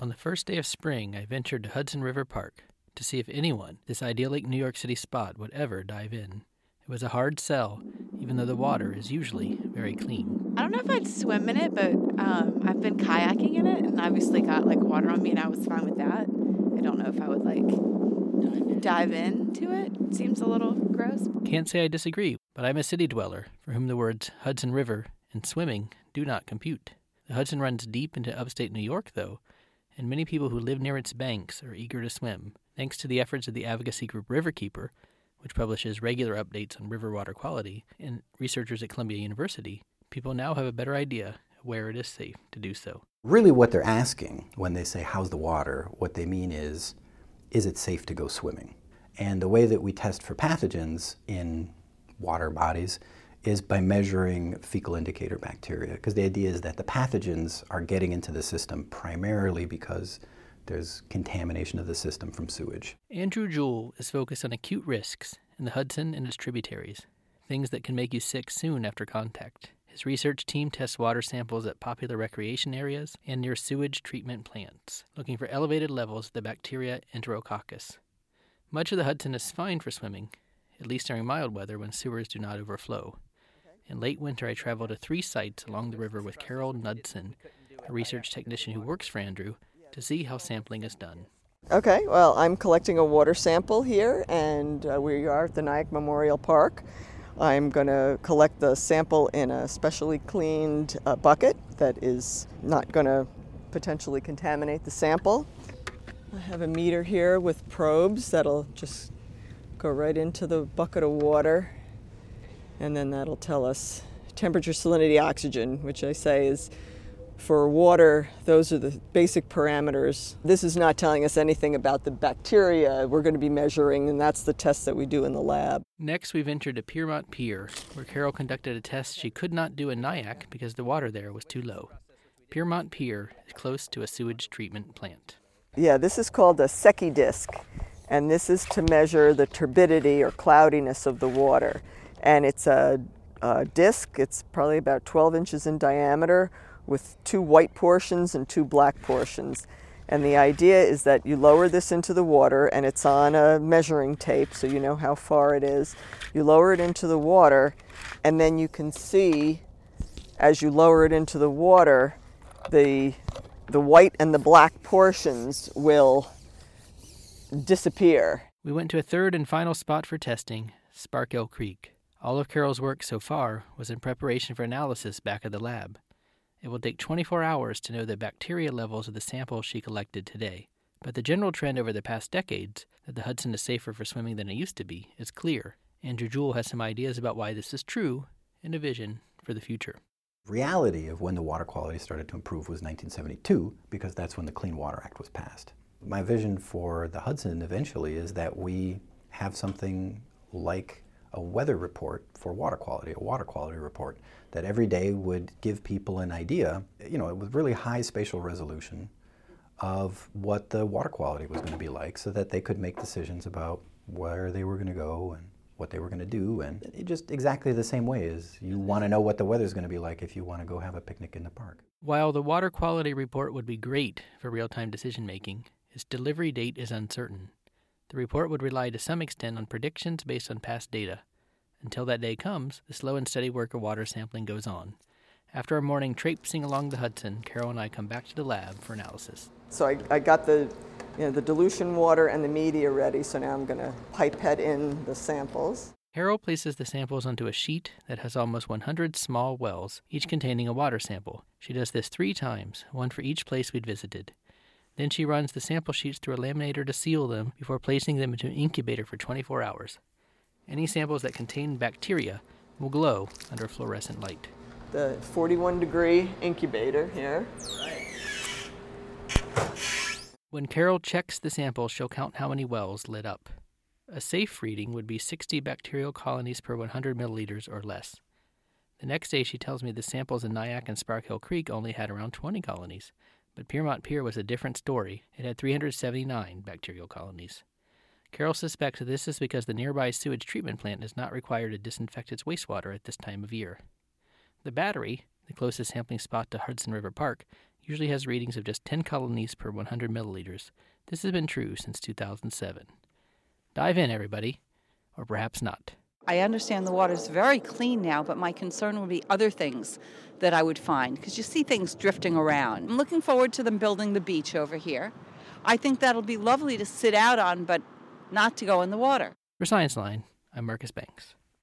On the first day of spring, I ventured to Hudson River Park to see if anyone, this idyllic New York City spot, would ever dive in. It was a hard sell, even though the water is usually very clean. I don't know if I'd swim in it, but um, I've been kayaking in it, and obviously got like water on me, and I was fine with that. I don't know if I would like dive into it. it seems a little gross. Can't say I disagree, but I'm a city dweller for whom the words Hudson River and swimming do not compute. The Hudson runs deep into upstate New York, though, and many people who live near its banks are eager to swim. Thanks to the efforts of the advocacy group Riverkeeper, which publishes regular updates on river water quality, and researchers at Columbia University, people now have a better idea where it is safe to do so. Really, what they're asking when they say, How's the water? what they mean is, Is it safe to go swimming? And the way that we test for pathogens in water bodies is by measuring fecal indicator bacteria, because the idea is that the pathogens are getting into the system primarily because there's contamination of the system from sewage. Andrew Juhl is focused on acute risks in the Hudson and its tributaries, things that can make you sick soon after contact. His research team tests water samples at popular recreation areas and near sewage treatment plants, looking for elevated levels of the bacteria Enterococcus. Much of the Hudson is fine for swimming, at least during mild weather when sewers do not overflow. In late winter, I traveled to three sites along the river with Carol Knudsen, a research technician who works for Andrew, to see how sampling is done. Okay, well, I'm collecting a water sample here, and uh, we are at the Nyack Memorial Park. I'm going to collect the sample in a specially cleaned uh, bucket that is not going to potentially contaminate the sample. I have a meter here with probes that'll just go right into the bucket of water, and then that'll tell us temperature, salinity, oxygen, which I say is for water, those are the basic parameters. This is not telling us anything about the bacteria we're going to be measuring, and that's the test that we do in the lab. Next, we've entered to Piermont Pier, where Carol conducted a test she could not do in Nyack because the water there was too low. Piermont Pier is close to a sewage treatment plant. Yeah, this is called a Secchi disc, and this is to measure the turbidity or cloudiness of the water. And it's a, a disc, it's probably about 12 inches in diameter with two white portions and two black portions. And the idea is that you lower this into the water and it's on a measuring tape so you know how far it is. You lower it into the water and then you can see as you lower it into the water the the white and the black portions will disappear. We went to a third and final spot for testing, Sparkill Creek. All of Carol's work so far was in preparation for analysis back at the lab. It will take 24 hours to know the bacteria levels of the samples she collected today. But the general trend over the past decades, that the Hudson is safer for swimming than it used to be, is clear. Andrew Juhl has some ideas about why this is true and a vision for the future. Reality of when the water quality started to improve was 1972 because that's when the Clean Water Act was passed. My vision for the Hudson eventually is that we have something like a weather report for water quality, a water quality report that every day would give people an idea, you know, with really high spatial resolution of what the water quality was going to be like so that they could make decisions about where they were going to go and what they were going to do and just exactly the same way as you want to know what the weather's going to be like if you want to go have a picnic in the park. While the water quality report would be great for real-time decision making, its delivery date is uncertain. The report would rely to some extent on predictions based on past data. Until that day comes, the slow and steady work of water sampling goes on. After a morning traipsing along the Hudson, Carol and I come back to the lab for analysis. So I, I got the, you know, the dilution water and the media ready, so now I'm going to pipette in the samples. Carol places the samples onto a sheet that has almost 100 small wells, each containing a water sample. She does this three times, one for each place we'd visited. Then she runs the sample sheets through a laminator to seal them before placing them into an incubator for 24 hours. Any samples that contain bacteria will glow under fluorescent light. The 41 degree incubator here. When Carol checks the samples, she'll count how many wells lit up. A safe reading would be 60 bacterial colonies per 100 milliliters or less. The next day, she tells me the samples in Nyack and Sparkill Creek only had around 20 colonies, but Piermont Pier was a different story. It had 379 bacterial colonies. Carol suspects this is because the nearby sewage treatment plant is not required to disinfect its wastewater at this time of year. The battery, the closest sampling spot to Hudson River Park, usually has readings of just 10 colonies per 100 milliliters. This has been true since 2007. Dive in, everybody, or perhaps not. I understand the water's very clean now, but my concern would be other things that I would find because you see things drifting around. I'm looking forward to them building the beach over here. I think that'll be lovely to sit out on, but not to go in the water. For Scienceline, I'm Marcus Banks.